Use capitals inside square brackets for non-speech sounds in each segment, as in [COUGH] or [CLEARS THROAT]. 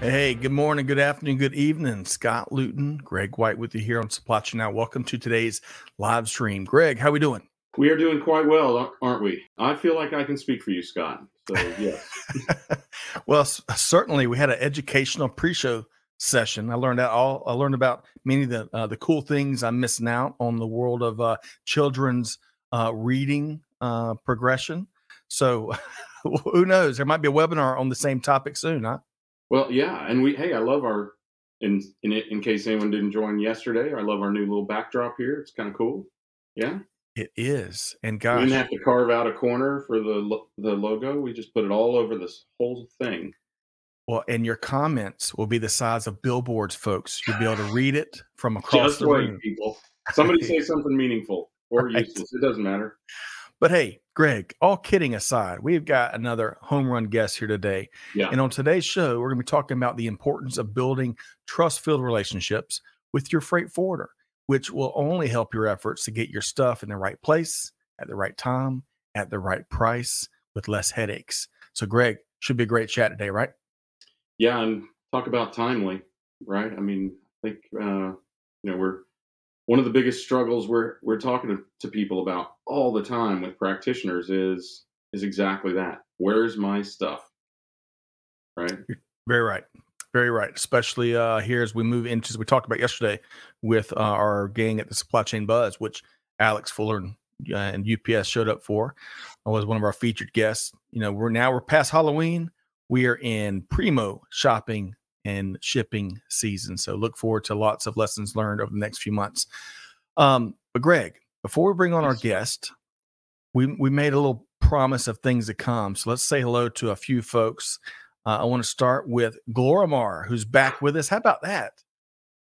Hey, good morning, good afternoon, good evening. Scott Luton, Greg White with you here on Supply Chain Now. Welcome to today's live stream. Greg, how are we doing? We are doing quite well, aren't we? I feel like I can speak for you, Scott. So, yes. [LAUGHS] well, certainly we had an educational pre-show session. I learned all. I learned about many of the uh, the cool things I'm missing out on the world of uh, children's uh, reading uh, progression. So, [LAUGHS] who knows? There might be a webinar on the same topic soon, huh? Well, yeah, and we hey, I love our in in in case anyone didn't join yesterday, I love our new little backdrop here. It's kind of cool. Yeah, it is. And gosh, we didn't have to carve out a corner for the the logo. We just put it all over this whole thing. Well, and your comments will be the size of billboards, folks. You'll be able to [SIGHS] read it from across just the wait, room. People, somebody say [LAUGHS] something meaningful or right. useless. It doesn't matter. But hey, Greg, all kidding aside, we've got another home run guest here today. Yeah. And on today's show, we're going to be talking about the importance of building trust filled relationships with your freight forwarder, which will only help your efforts to get your stuff in the right place at the right time, at the right price, with less headaches. So, Greg, should be a great chat today, right? Yeah. And talk about timely, right? I mean, I think, uh, you know, we're, one of the biggest struggles we're we're talking to, to people about all the time with practitioners is is exactly that. Where's my stuff? Right. Very right. Very right. Especially uh, here as we move into as we talked about yesterday with uh, our gang at the Supply Chain Buzz, which Alex Fuller and, uh, and UPS showed up for. I was one of our featured guests. You know, we're now we're past Halloween. We are in primo shopping and shipping season. So look forward to lots of lessons learned over the next few months. Um, but Greg, before we bring on our guest, we we made a little promise of things to come. So let's say hello to a few folks. Uh, I want to start with Glorimar, who's back with us. How about that?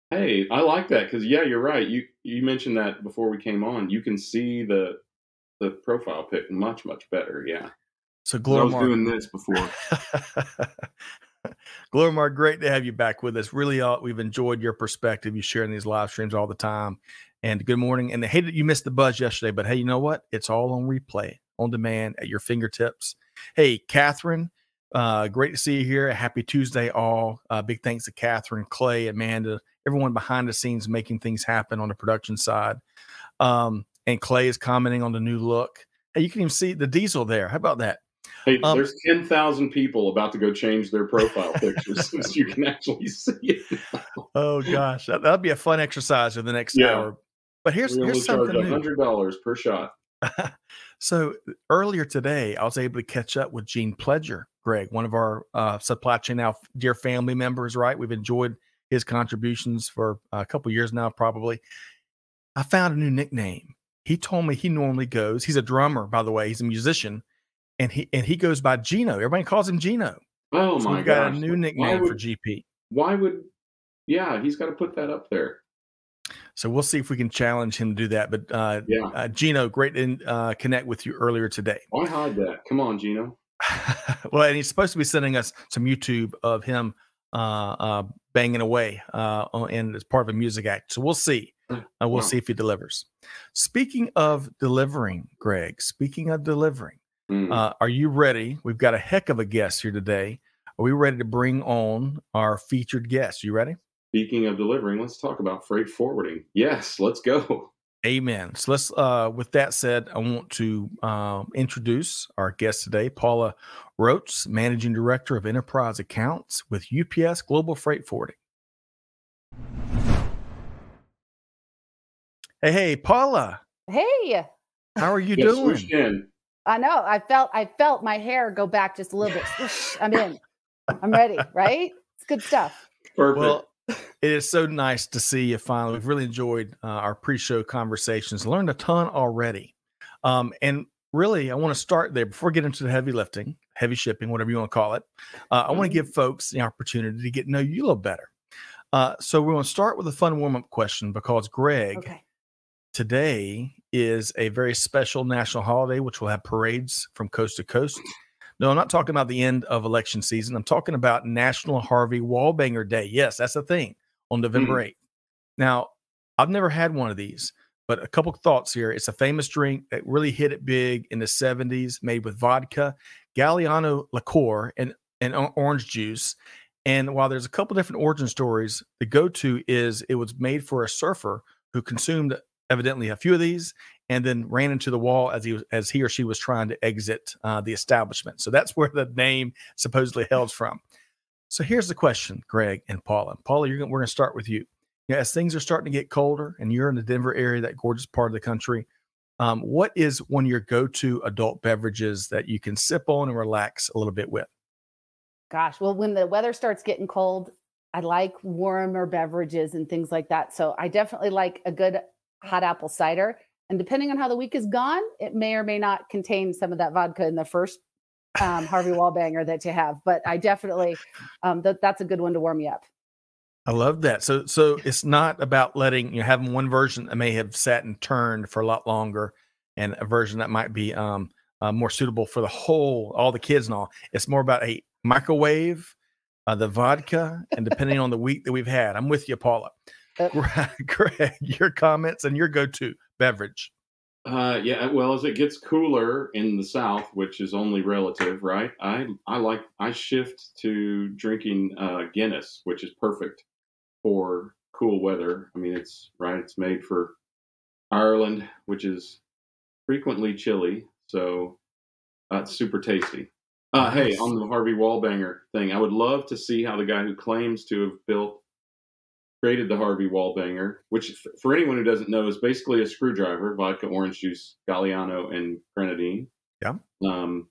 Hey, I like that because yeah, you're right. You you mentioned that before we came on. You can see the the profile pic much much better. Yeah. So Glorimar, I was doing this before. [LAUGHS] Glorimar, great to have you back with us. Really, uh, we've enjoyed your perspective. You sharing these live streams all the time. And good morning. And hey, you missed the buzz yesterday, but hey, you know what? It's all on replay, on demand, at your fingertips. Hey, Catherine, uh, great to see you here. Happy Tuesday, all. Uh, big thanks to Catherine, Clay, Amanda, everyone behind the scenes making things happen on the production side. Um, and Clay is commenting on the new look. Hey, you can even see the diesel there. How about that? Hey, um, there's 10,000 people about to go change their profile pictures [LAUGHS] since you can actually see it. oh, gosh. That, would be a fun exercise for the next yeah. hour. But here's, here's something new. $100 per shot. [LAUGHS] so earlier today, I was able to catch up with Gene Pledger, Greg, one of our uh, supply chain now dear family members, right? We've enjoyed his contributions for a couple years now, probably. I found a new nickname. He told me he normally goes, he's a drummer, by the way, he's a musician and he and he goes by Gino. Everybody calls him Gino. Oh so my we've got a new nickname would, for GP. Why would? Yeah, he's got to put that up there. So we'll see if we can challenge him to do that. But uh, yeah, uh, Gino, great to uh, connect with you earlier today. Why hide that? Come on, Gino. [LAUGHS] well, and he's supposed to be sending us some YouTube of him uh, uh, banging away uh, and as part of a music act. So we'll see. Uh, we'll wow. see if he delivers. Speaking of delivering, Greg. Speaking of delivering, Mm. Uh, are you ready? We've got a heck of a guest here today. Are we ready to bring on our featured guest? You ready? Speaking of delivering, let's talk about freight forwarding. Yes, let's go. Amen. So let's. Uh, with that said, I want to um, introduce our guest today, Paula Roach, Managing Director of Enterprise Accounts with UPS Global Freight Forwarding. Hey, hey, Paula. Hey. How are you doing? I know. I felt I felt my hair go back just a little bit. I'm in. I'm ready. [LAUGHS] Right? It's good stuff. Perfect. Well, it is so nice to see you finally. We've really enjoyed uh, our pre-show conversations. Learned a ton already. Um, and really, I want to start there before we get into the heavy lifting, heavy shipping, whatever you want to call it. Uh, I want to mm-hmm. give folks the opportunity to get to know you a little better. Uh, so we're going to start with a fun warm up question because Greg, Okay. today is a very special national holiday, which will have parades from coast to coast. No, I'm not talking about the end of election season. I'm talking about National Harvey Wallbanger Day. Yes, that's a thing on November mm. 8th. Now, I've never had one of these, but a couple thoughts here. It's a famous drink that really hit it big in the 70s, made with vodka, Galliano liqueur, and, and orange juice. And while there's a couple different origin stories, the go to is it was made for a surfer who consumed evidently a few of these and then ran into the wall as he was, as he or she was trying to exit uh, the establishment. So that's where the name supposedly hails from. So here's the question, Greg and Paula. Paula, gonna, we're going to start with you. you know, as things are starting to get colder, and you're in the Denver area, that gorgeous part of the country, um, what is one of your go-to adult beverages that you can sip on and relax a little bit with? Gosh, well, when the weather starts getting cold, I like warmer beverages and things like that. So I definitely like a good hot apple cider. And depending on how the week is gone, it may or may not contain some of that vodka in the first um, Harvey [LAUGHS] Wallbanger that you have. But I definitely, um, that that's a good one to warm you up. I love that. So so it's not about letting you know, having one version that may have sat and turned for a lot longer, and a version that might be um, uh, more suitable for the whole all the kids and all. It's more about a microwave, uh, the vodka, and depending on the week that we've had. I'm with you, Paula. Uh, Greg, [LAUGHS] Greg, your comments and your go-to beverage. Uh, yeah. Well, as it gets cooler in the South, which is only relative, right? I I like I shift to drinking uh, Guinness, which is perfect for cool weather. I mean, it's right. It's made for Ireland, which is frequently chilly, so that's super tasty. Uh, Hey, on the Harvey Wallbanger thing, I would love to see how the guy who claims to have built created the Harvey Wallbanger, which f- for anyone who doesn't know is basically a screwdriver, vodka, orange juice, Galliano, and grenadine. Yeah. Um,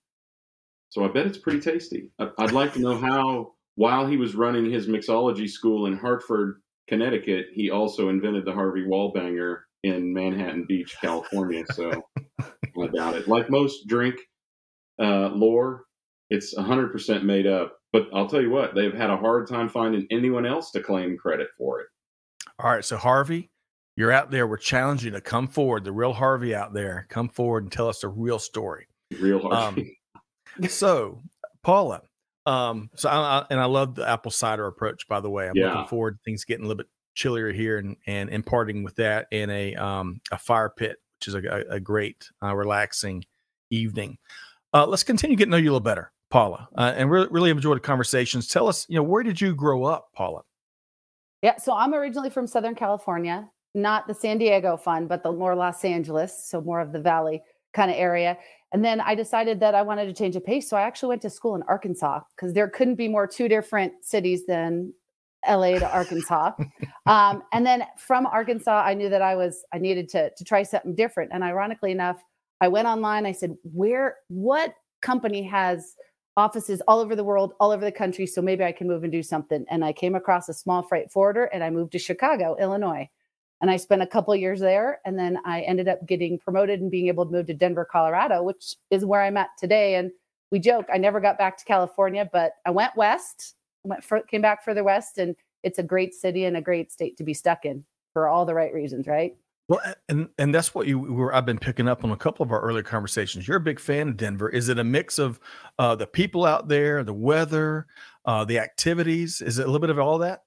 so I bet it's pretty tasty. I'd like to know how, while he was running his mixology school in Hartford, Connecticut, he also invented the Harvey Wallbanger in Manhattan Beach, California. So [LAUGHS] I doubt it. Like most drink uh, lore, it's 100% made up. But I'll tell you what, they've had a hard time finding anyone else to claim credit for it. All right, so Harvey, you're out there. We're challenging you to come forward. The real Harvey out there, come forward and tell us the real story. Real hard. Um, [LAUGHS] so Paula, um, so I, I, and I love the apple cider approach. By the way, I'm Yeah. looking forward to things getting a little bit chillier here and and imparting with that in a um a fire pit, which is a, a, a great uh, relaxing evening. Uh, let's continue getting to know you a little better, Paula, uh, and really really enjoyed the conversations. Tell us, you know, where did you grow up, Paula? Yeah, so I'm originally from Southern California, not the San Diego fun, but the more Los Angeles, so more of the valley kind of area. And then I decided that I wanted to change the pace. So I actually went to school in Arkansas because there couldn't be more two different cities than LA to Arkansas. [LAUGHS] um, and then from Arkansas, I knew that I was I needed to to try something different. And ironically enough, I went online. I said, "Where? What company has offices all over the world, all over the country? So maybe I can move and do something." And I came across a small freight forwarder, and I moved to Chicago, Illinois. And I spent a couple years there, and then I ended up getting promoted and being able to move to Denver, Colorado, which is where I'm at today. And we joke I never got back to California, but I went west, went for, came back further west, and it's a great city and a great state to be stuck in for all the right reasons, right? Well, and and that's what you were. I've been picking up on a couple of our earlier conversations. You're a big fan of Denver. Is it a mix of uh, the people out there, the weather, uh, the activities? Is it a little bit of all that?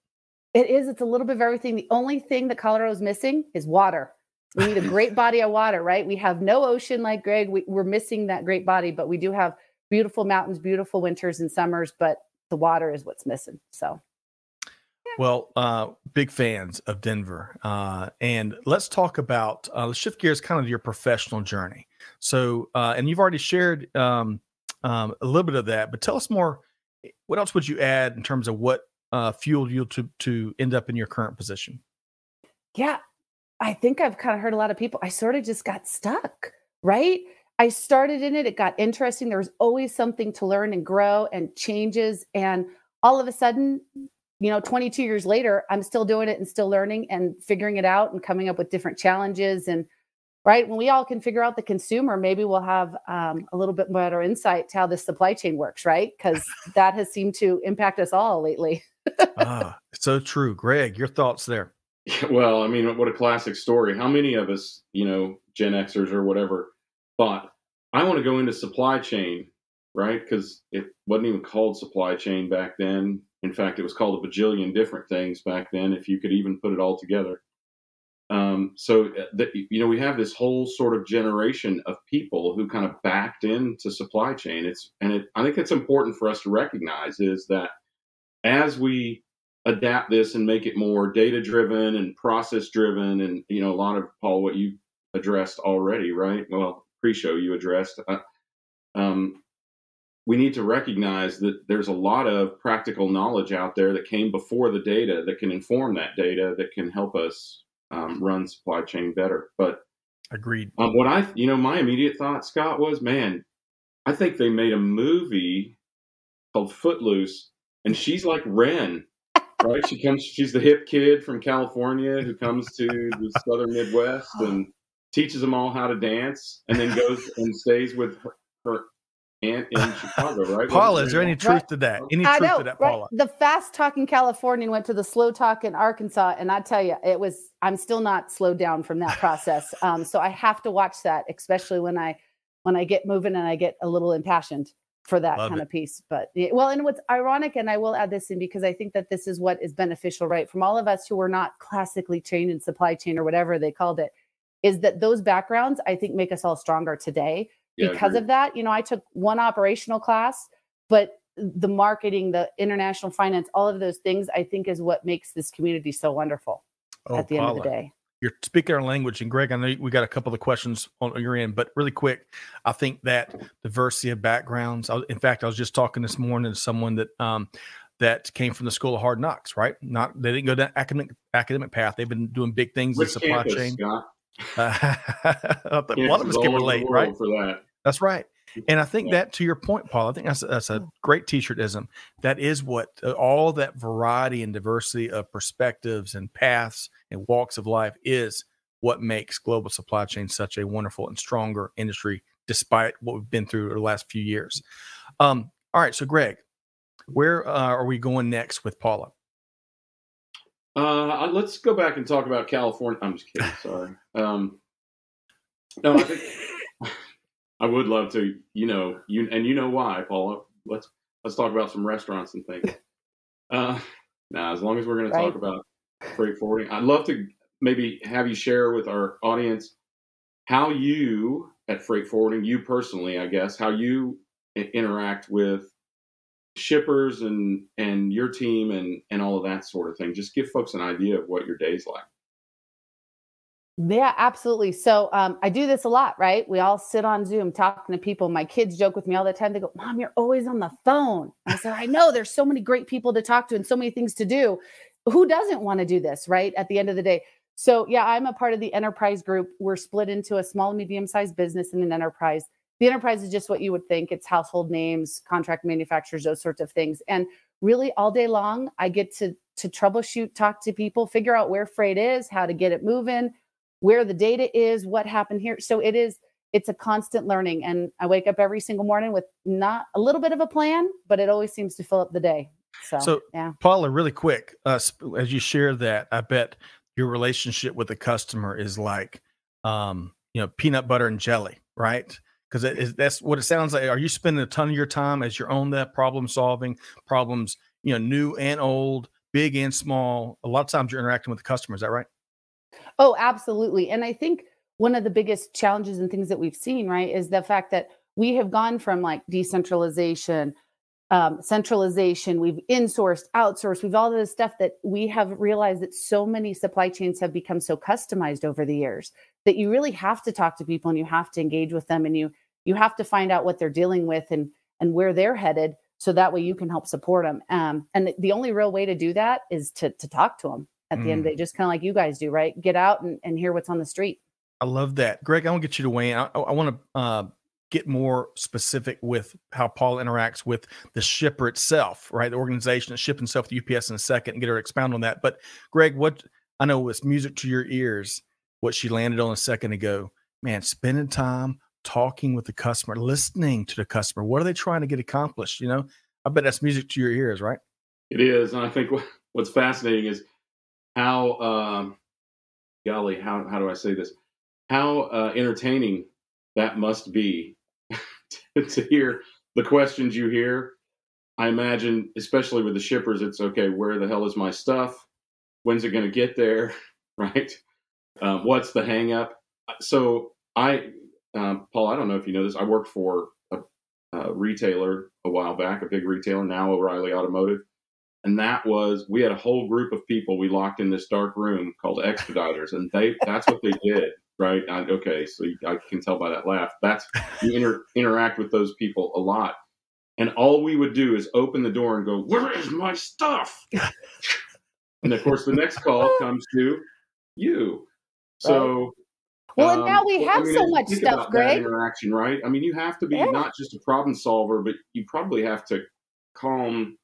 It is. It's a little bit of everything. The only thing that Colorado is missing is water. We need a [LAUGHS] great body of water, right? We have no ocean like Greg. We, we're missing that great body, but we do have beautiful mountains, beautiful winters and summers, but the water is what's missing. So, Well, uh, big fans of Denver. Uh, and let's talk about, uh, let's shift gears kind of your professional journey. So, uh, and you've already shared um, um, a little bit of that, but tell us more. What else would you add in terms of what uh, fueled you to, to end up in your current position? yeah, I think I've kind of heard a lot of people. I sort of just got stuck, right? I started in it, it got interesting. There was always something to learn and grow and changes. And all of a sudden, you know, 22 years later, I'm still doing it and still learning and figuring it out and coming up with different challenges. And right when we all can figure out the consumer, maybe we'll have um, a little bit better insight to how this supply chain works, right? Because that has seemed to impact us all lately. [LAUGHS] ah, So true. Greg, your thoughts there? [LAUGHS] Well, I mean, what a classic story. How many of us, you know, Gen Xers or whatever, thought, I want to go into supply chain, right? Because it wasn't even called supply chain back then. In fact, it was called a bajillion different things back then, if you could even put it all together. Um, so, uh, that, you know, we have this whole sort of generation of people who kind of backed into supply chain. It's, and it, I think it's important for us to recognize is that as we adapt this and make it more data driven and process driven and you know a lot of paul what you addressed already right well pre-show you addressed uh, um, we need to recognize that there's a lot of practical knowledge out there that came before the data that can inform that data that can help us um, run supply chain better but agreed um, what i you know my immediate thought scott was man i think they made a movie called footloose and she's like ren right? She comes. She's the hip kid from California who comes to the Southern Midwest and teaches them all how to dance, and then goes and stays with her, her aunt in Chicago. Right? Paula, is there any truth right. to that? Any I truth know, to that, right? Paula? The fast talking Californian went to the slow talk in Arkansas, and I tell you, it was. I'm still not slowed down from that process. [LAUGHS] Um, so I have to watch that, especially when I when I get moving and I get a little impassioned for that Love kind it. of piece. But well, and what's ironic, and I will add this in because I think that this is what is beneficial, right? From all of us who were not classically trained in supply chain or whatever they called it, is that those backgrounds I think make us all stronger today yeah, because of that. You know, I took one operational class, but the marketing, the international finance, all of those things, I think is what makes this community so wonderful oh, at the Paula. end of the day you're speaking our language. And Greg, I know we got a couple of questions on your end, but really quick, I think that diversity of backgrounds. in fact, I was just talking this morning to someone that um, that came from the School of Hard Knocks. Right? Not they didn't go down academic academic path. They've been doing big things Which in supply campus, chain. Scott? [LAUGHS] a lot of us can relate, right? For that. That's right. And I think yeah. that to your point, Paul, I think that's, that's a great t-shirtism. That is what uh, all that variety and diversity of perspectives and paths and walks of life is what makes global supply chain such a wonderful and stronger industry, despite what we've been through the last few years. Um, all right, so Greg, where uh, are we going next with Paula? Uh, let's go back and talk about California. I'm just kidding. Sorry. [LAUGHS] Um, no, I think [LAUGHS] I would love to. You know, you and you know why, Paula. Let's let's talk about some restaurants and things. [LAUGHS] Uh, now, as long as we're going right. to talk about freight forwarding, I'd love to maybe have you share with our audience how you at freight forwarding, you personally, I guess, how you interact with shippers and and your team and and all of that sort of thing. Just give folks an idea of what your day's like. Yeah, absolutely. So um, I do this a lot, right? We all sit on Zoom talking to people. My kids joke with me all the time. They go, "Mom, you're always on the phone." I said, "I know. There's so many great people to talk to and so many things to do. Who doesn't want to do this, right? At the end of the day." So yeah, I'm a part of the enterprise group. We're split into a small, medium-sized business and an enterprise. The enterprise is just what you would think. It's household names, contract manufacturers, those sorts of things. And really, all day long, I get to to troubleshoot, talk to people, figure out where freight is, how to get it moving where the data is, what happened here. So it is it's a constant learning and I wake up every single morning with not a little bit of a plan, but it always seems to fill up the day. So, so yeah. Paula, really quick, uh, as you share that, I bet your relationship with the customer is like, um, you know, peanut butter and jelly, right? Because that's what it sounds like. Are you spending a ton of your time as you're on that problem solving problems, you know, new and old, big and small? A lot of times you're interacting with the customer. Is that right? Oh, absolutely. And I think one of the biggest challenges and things that we've seen, right, is the fact that we have gone from like decentralization, um, centralization, we've insourced, outsourced, we've all this stuff that we have realized that so many supply chains have become so customized over the years that you really have to talk to people and you have to engage with them and you you have to find out what they're dealing with and and where they're headed so that way you can help support them. Um, and the only real way to do that is to to talk to them at the mm. end of the day, just kind of like you guys do, right? Get out and, and hear what's on the street. I love that. Greg, I want to get you to weigh in. I, I want to uh, get more specific with how Paul interacts with the shipper itself, right? The organization that shipping stuff to UPS in a second and get her to expound on that. But Greg, what I know was music to your ears, what she landed on a second ago. Man, spending time talking with the customer, listening to the customer. What are they trying to get accomplished? You know, I bet that's music to your ears, right? It is, and I think what's fascinating is how, uh, golly, how how do I say this? How uh, entertaining that must be [LAUGHS] to hear the questions you hear. I imagine, especially with the shippers, it's okay. Where the hell is my stuff? When's it going to get there? [LAUGHS] Right? Um, what's the hangup? So I, um, Paul, I don't know if you know this. I worked for a, a retailer a while back, a big retailer, now O'Reilly Automotive. And that was we had a whole group of people we locked in this dark room called expediters and they that's what they did right? I, okay so i can tell by that laugh. That's you inter, interact with those people a lot. And all we would do is open the door and go where is my stuff? And of course the next call comes to you. So well, um, now we have I mean, so much stuff, Greg. interaction, right? I mean, you have to be yeah. not just a problem solver, but you probably have to calm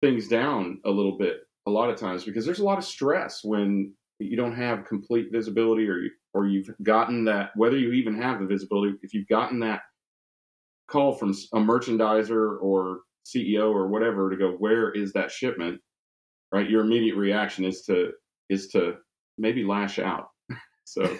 things down a little bit a lot of times because there's a lot of stress when you don't have complete visibility or you, or you've gotten that whether you even have the visibility if you've gotten that call from a merchandiser or CEO or whatever to go where is that shipment right your immediate reaction is to is to maybe lash out [LAUGHS] so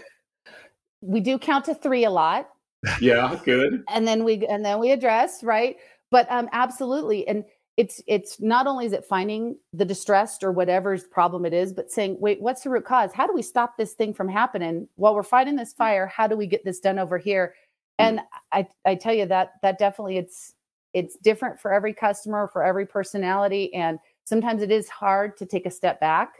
we do count to 3 a lot. [LAUGHS] Yeah good. And then we and then we address right? But um absolutely and it's it's not only is it finding the distressed or whatever's problem it is but saying wait what's the root cause? How do we stop this thing from happening? While we're fighting this fire how do we get this done over here? Mm. and i i tell you that that definitely it's it's different for every customer for every personality and sometimes it is hard to take a step back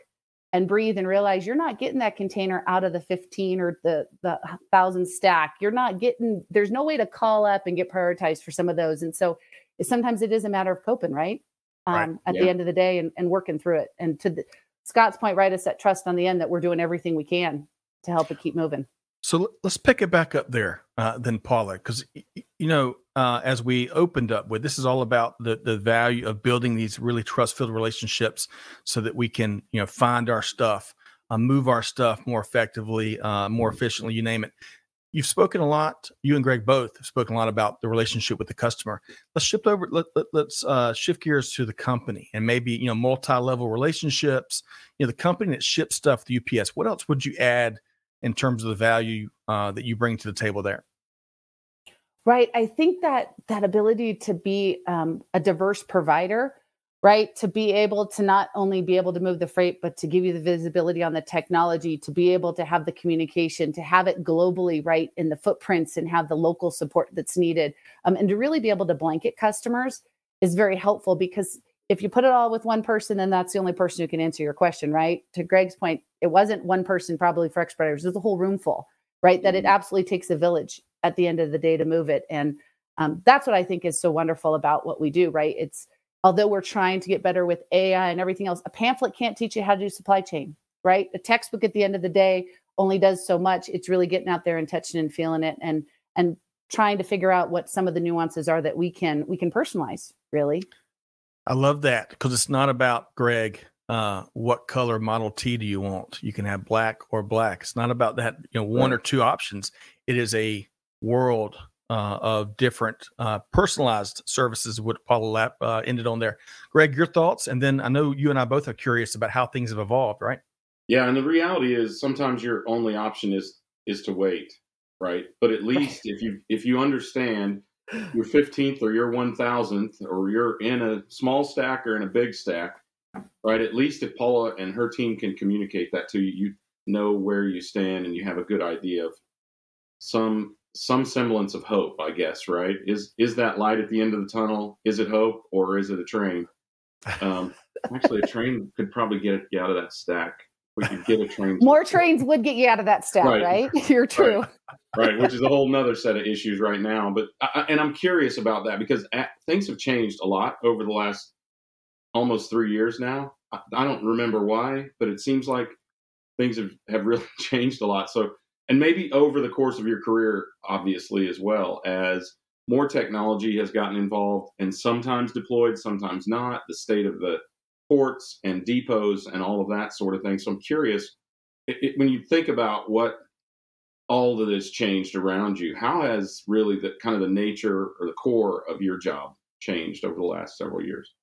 and breathe and realize you're not getting that container out of the 15 or the the 1000 stack you're not getting there's no way to call up and get prioritized for some of those and so sometimes it is a matter of coping, right? Um, right. At yeah. the end of the day and, and working through it. And to the, Scott's point, right, is that trust on the end that we're doing everything we can to help it keep moving. So let's pick it back up there, uh, then Paula, because you know, uh, as we opened up with, this is all about the the value of building these really trust filled relationships, so that we can you know find our stuff, uh, move our stuff more effectively, uh, more efficiently, you name it. You've spoken a lot you and greg both have spoken a lot about the relationship with the customer. Let's shift over let, let, us uh, shift gears to the company and maybe you know multi-level relationships you know the company that ships stuff to ups what else would you add in terms of the value uh, that you bring to the table there right i think that that ability to be um, a diverse provider right? To be able to not only be able to move the freight, but to give you the visibility on the technology, to be able to have the communication, to have it globally, right, in the footprints and have the local support that's needed. Um, and to really be able to blanket customers is very helpful because if you put it all with one person, then that's the only person who can answer your question, right? To Greg's point, it wasn't one person probably for expediters, there's a whole room full, right? That it mm-hmm. absolutely takes a village at the end of the day to move it. And um, that's what I think is so wonderful about what we do, right? It's although we're trying to get better with AI and everything else, a pamphlet can't teach you how to do supply chain, right? A textbook at the end of the day only does so much. It's really getting out there and touching and feeling it and and trying to figure out what some of the nuances are that we can we can personalize, really. I love that because it's not about Greg. Uh, what color Model T do you want? You can have black or black. It's not about that, you know, one right. or two options. It is a world uh, of different uh, personalized services what Paula Lapp uh, ended on there. Greg, your thoughts, and then I know you and I both are curious about how things have evolved, right? Yeah, and the reality is sometimes your only option is is to wait, right? But at least if you if you understand your fifteenth or your one thousandth or you're in a small stack or in a big stack, right? At least if Paula and her team can communicate that to you, you know where you stand and you have a good idea of some some semblance of hope, I guess, right? Is is that light at the end of the tunnel? Is it hope or is it a train? Um, [LAUGHS] actually, a train could probably get you out of that stack. We could get a train. More trains would get you out of that stack, right? right? [LAUGHS] You're true. Right. right. which is a whole [LAUGHS] nother set of issues right now. But I, and I'm curious about that because at, things have changed a lot over the last almost three years now. I, I don't remember why, but it seems like things have, have really [LAUGHS] changed a lot. So and maybe over the course of your career, obviously, as well as more technology has gotten involved and sometimes deployed, sometimes not, the state of the ports and depots and all of that sort of thing. So I'm curious it, it, when you think about what all that has changed around you, how has really the kind of the nature or the core of your job changed over the last several years?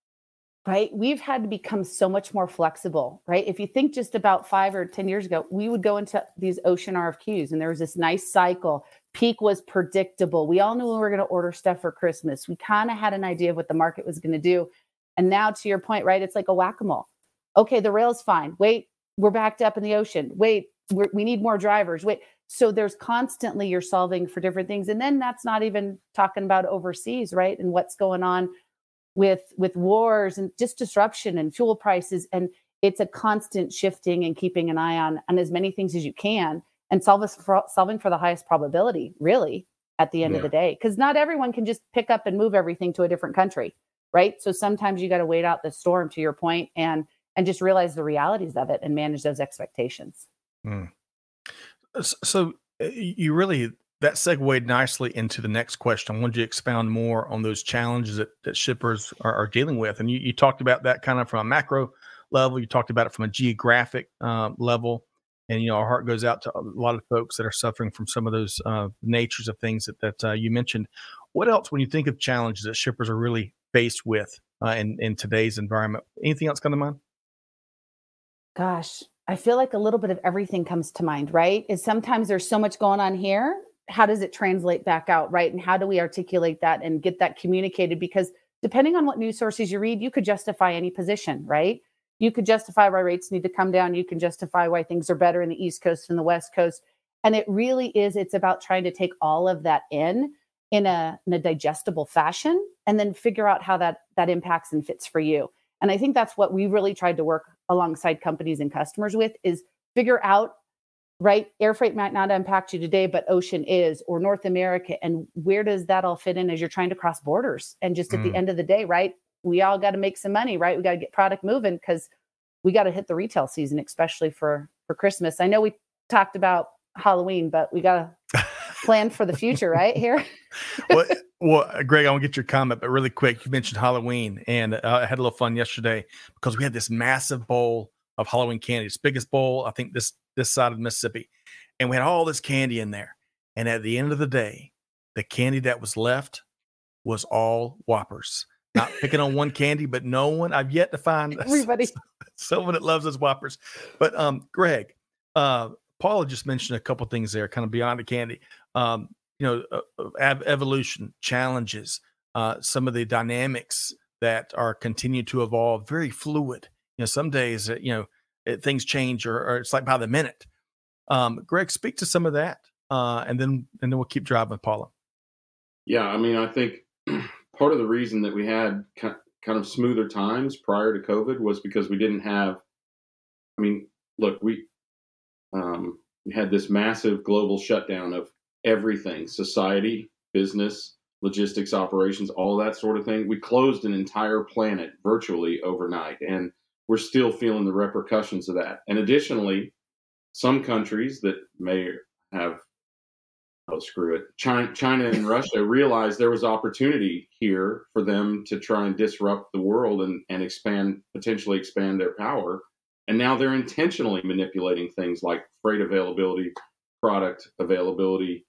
right? We've had to become so much more flexible, right? If you think just about five or 10 years ago, we would go into these ocean RFQs and there was this nice cycle. Peak was predictable. We all knew we were going to order stuff for Christmas. We kind of had an idea of what the market was going to do. And now, to your point, right? It's like a whack a mole. Okay, the rail's fine. Wait, we're backed up in the ocean. Wait, we need more drivers. Wait. So there's constantly you're solving for different things. And then that's not even talking about overseas, right? And what's going on with with wars and just disruption and fuel prices and it's a constant shifting and keeping an eye on on as many things as you can and solve us for, solving for the highest probability really at the end yeah. of the day because not everyone can just pick up and move everything to a different country right so sometimes you got to wait out the storm to your point and and just realize the realities of it and manage those expectations mm. so uh, you really that segued nicely into the next question. I wanted you to expound more on those challenges that, that shippers are, are dealing with. And you, you, talked about that kind of from a macro level. You talked about it from a geographic uh, level. And, you know, our heart goes out to a lot of folks that are suffering from some of those uh, natures of things that, that uh, you mentioned. What else, when you think of challenges that shippers are really faced with uh, in, in today's environment, anything else come to mind? Gosh, I feel like a little bit of everything comes to mind, right? Is sometimes there's so much going on here how does it translate back out right? And how do we articulate that and get that communicated? Because depending on what news sources you read you could justify any position right? You could justify why rates need to come down. You can justify why things are better in the east coast and the west coast. And it really is it's about trying to take all of that in in a, in a digestible fashion and then figure out how that that impacts and fits for you and i think that's what we really tried to work alongside companies and customers with is figure out right? Air freight might not impact you today, but ocean is, or North America. And where does that all fit in as you're trying to cross borders? And just at mm. the end of the day, right? We all got to make some money, right? We got to get product moving because we got to hit the retail season, especially for for Christmas. I know we talked about Halloween, but we got to [LAUGHS] plan for the future, right? Here. [LAUGHS] well, well, Greg, I want to get your comment, but really quick, you mentioned Halloween, and uh, I had a little fun yesterday because we had this massive bowl of Halloween candy. It's biggest bowl I think this this side of Mississippi, and we had all this candy in there. And at the end of the day, the candy that was left was all Whoppers. Not picking on one candy, but no one. I've yet to find everybody [LAUGHS] someone that loves those Whoppers. But um, Greg, uh, Paula just mentioned a couple things there, kind of beyond the candy. Um, you know, uh, uh evolution challenges, uh, some of the dynamics that are continue to evolve, very fluid. You know, some days, uh, you know, it, things change or, or, it's like by the minute. Um, Greg, speak to some of that, uh, and then and then we'll keep driving with Paula. Yeah, I mean, I think [CLEARS THROAT] part of the reason that we had kind of smoother times prior to COVID was because we didn't have. I mean, look, we um, we had this massive global shutdown of everything: society, business, logistics, operations, all that sort of thing. We closed an entire planet virtually overnight, and we're still feeling the repercussions of that. And additionally, some countries that may have oh screw it china, china and [LAUGHS] russia realized there was opportunity here for them to try and disrupt the world and, and expand potentially expand their power and now they're intentionally manipulating things like freight availability product availability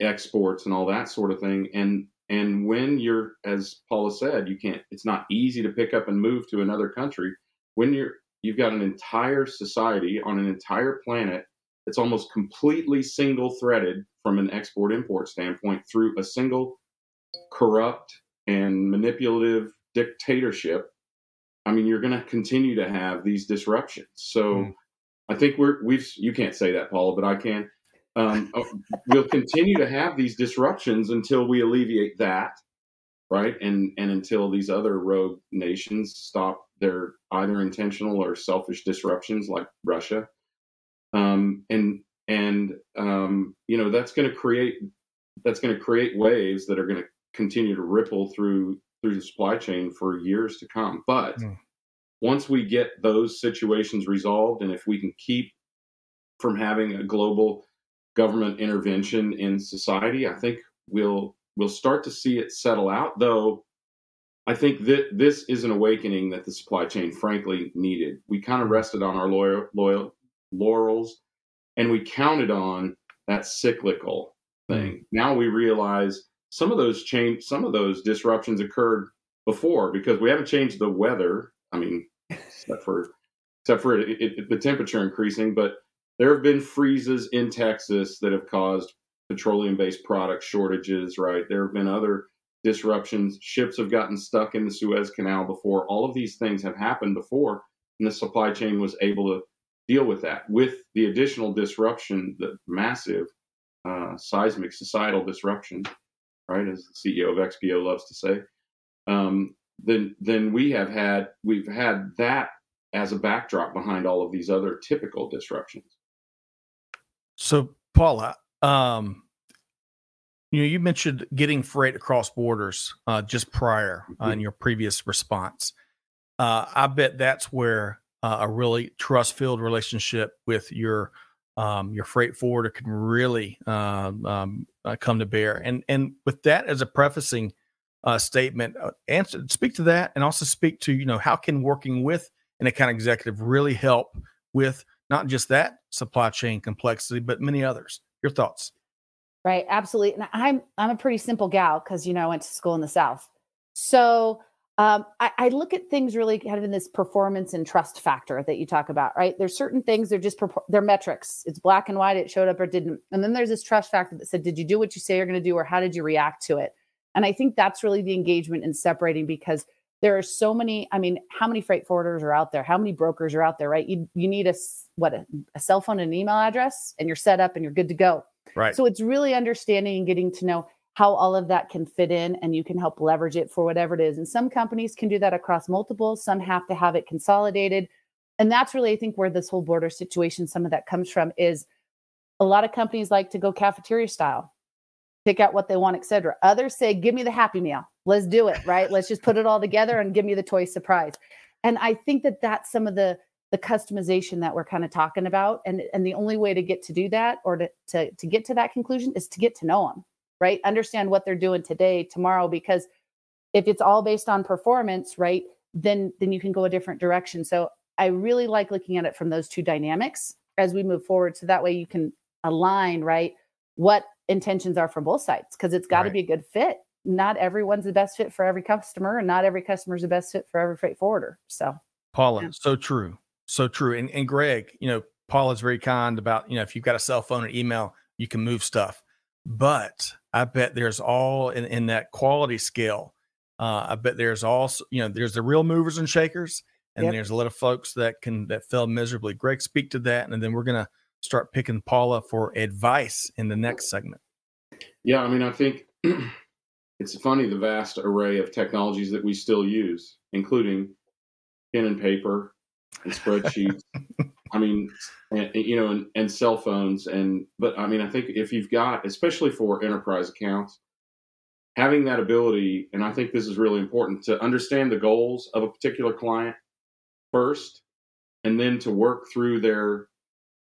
exports and all that sort of thing. And and when you're as paula said you can't it's not easy to pick up and move to another country. When you're you've got an entire society on an entire planet that's almost completely single threaded from an export import standpoint through a single corrupt and manipulative dictatorship i mean you're going to continue to have these disruptions. So mm. i think we're we've you can't say that paula but i can um, oh, we'll continue to have these disruptions until we alleviate that right and and until these other rogue nations stop their either intentional or selfish disruptions like Russia. Um, and and um, you know that's going to create that's going to create waves that are going to continue to ripple through through the supply chain for years to come. But mm. once we get those situations resolved, and if we can keep from having a global government intervention in society, I think we'll we'll start to see it settle out. Though I think that this is an awakening that the supply chain, frankly, needed. We kind of rested on our loyal, loyal laurels, and we counted on that cyclical thing. Mm. Now we realize some of those change, some of those disruptions occurred before because we haven't changed the weather. I mean, except for except for it, it, the temperature increasing, but there have been freezes in Texas that have caused petroleum-based product shortages. Right, there have been other disruptions. Ships have gotten stuck in the Suez Canal before. All of these things have happened before, and the supply chain was able to deal with that. With the additional disruption, the massive uh, seismic societal disruption, right, as the CEO of XPO loves to say, um, then then we have had we've had that as a backdrop behind all of these other typical disruptions. So, Paula, um, you know, you mentioned getting freight across borders uh, just prior uh, in your previous response. Uh, I bet that's where uh, a really trust-filled relationship with your um, your freight forwarder can really um, um, uh, come to bear. And and with that as a prefacing uh, statement, answer speak to that, and also speak to you know how can working with an account executive really help with not just that supply chain complexity, but many others. Your thoughts? Right, absolutely. And I'm I'm a pretty simple gal because you know I went to school in the South. So um, I, I, look at things really kind of in this performance and trust factor that you talk about, right? There's certain things they're just they're metrics. It's black and white. It showed up or didn't. And then there's this trust factor that said, did you do what you say you're going to do, or how did you react to it? And I think that's really the engagement in separating because there are so many. I mean, how many freight forwarders are out there? How many brokers are out there? Right? You you need a what a, a cell phone and an email address, and you're set up and you're good to go. Right. So it's really understanding and getting to know how all of that can fit in and you can help leverage it for whatever it is. And some companies can do that across multiple, some have to have it consolidated. And that's really, I think, where this whole border situation, some of that comes from is a lot of companies like to go cafeteria style, pick out what they want, etc. Others say, give me the happy meal. Let's do it, right? Let's just put it all together and give me the toy surprise. And I think that that's some of the the customization that we're kind of talking about and and the only way to get to do that or to to, to get to that conclusion is to get to know them right understand what they're doing today tomorrow because if it's all based on performance right then then you can go a different direction so i really like looking at it from those two dynamics as we move forward so that way you can align right what intentions are from both sides because it's got to right. be a good fit not everyone's the best fit for every customer and not every customer's the best fit for every freight forwarder so paula yeah. so true so true. And, and Greg, you know, Paula's very kind about, you know, if you've got a cell phone or email, you can move stuff. But I bet there's all in, in that quality scale. Uh, I bet there's also, you know, there's the real movers and shakers, and yep. there's a lot of folks that can that fell miserably. Greg, speak to that, and then we're gonna start picking Paula for advice in the next segment. Yeah, I mean, I think [CLEARS THROAT] it's funny the vast array of technologies that we still use, including pen and paper, and spreadsheets. [LAUGHS] I mean, and, you know, and, and cell phones, and but I mean, I think if you've got, especially for enterprise accounts, having that ability, and I think this is really important to understand the goals of a particular client first, and then to work through their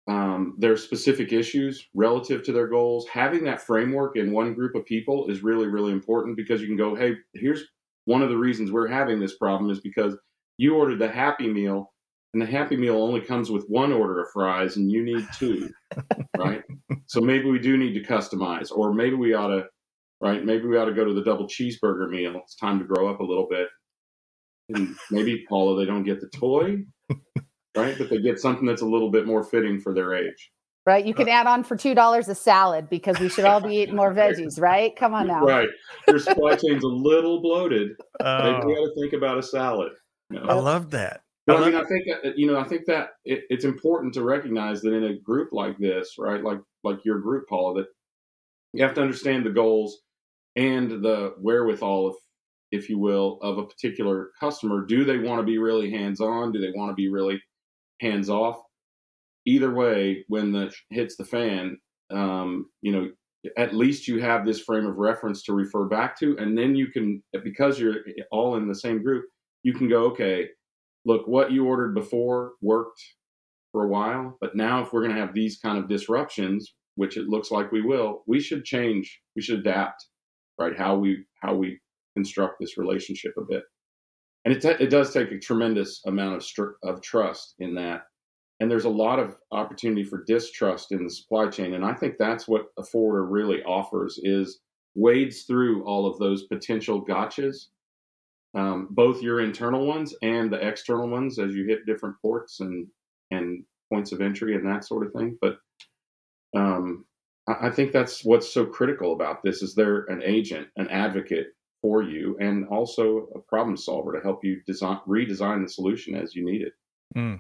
um, their specific issues relative to their goals. Having that framework in one group of people is really, really important because you can go, hey, here's one of the reasons we're having this problem is because you ordered the Happy Meal and the Happy Meal only comes with one order of fries, and you need two, [LAUGHS] right? So maybe we do need to customize, or maybe we ought to, right? Maybe we ought to go to the double cheeseburger meal. It's time to grow up a little bit. And maybe Paula, they don't get the toy, right? But they get something that's a little bit more fitting for their age. Right. You can add on for two dollars a salad because we should all be eating more [LAUGHS] veggies, right? Come on now. Right. Your supply chain's a little bloated. [LAUGHS] Oh. Maybe we got to think about a salad. You know? I love that. But I mean, I think uh, you know, I think that it, it's important to recognize that in a group like this, right, like like your group, Paula, that you have to understand the goals and the wherewithal, if if you will, of a particular customer. Do they want to be really hands on? Do they want to be really hands off? Either way, when the hits the fan, um, you know, at least you have this frame of reference to refer back to, and then you can, because you're all in the same group, you can go, okay look, what you ordered before worked for a while, but now if we're going to have these kind of disruptions, which it looks like we will, we should change. We should adapt, right? How we how we construct this relationship a bit, and it it does take a tremendous amount of str- of trust in that, and there's a lot of opportunity for distrust in the supply chain, and I think that's what a forwarder really offers is wades through all of those potential gotchas um, both your internal ones and the external ones as you hit different ports and and points of entry and that sort of thing. But um, I, I think that's what's so critical about this is they're an agent, an advocate for you, and also a problem solver to help you design redesign the solution as you need it. Mm.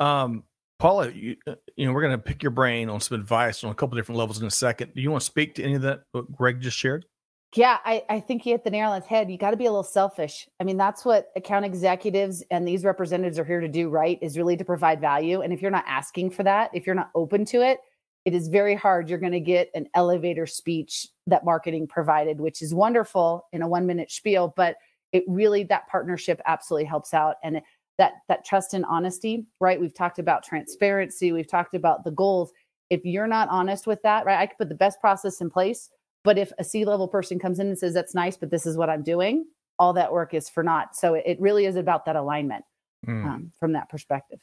Um, Paula, you, uh, you know, we're going to pick your brain on some advice on a couple different levels in a second. Do you want to speak to any of that what Greg just shared? Yeah, I, I think you hit the nail on the head. You got to be a little selfish. I mean, that's what account executives and these representatives are here to do, right? Is really to provide value. And if you're not asking for that, if you're not open to it, it is very hard. You're going to get an elevator speech that marketing provided, which is wonderful in a one minute spiel, but it really, that partnership absolutely helps out. And that, that trust and honesty, right? We've talked about transparency. We've talked about the goals. If you're not honest with that, right? I could put the best process in place, but if a C level person comes in and says, that's nice, but this is what I'm doing, all that work is for naught. So it really is about that alignment mm. um, from that perspective.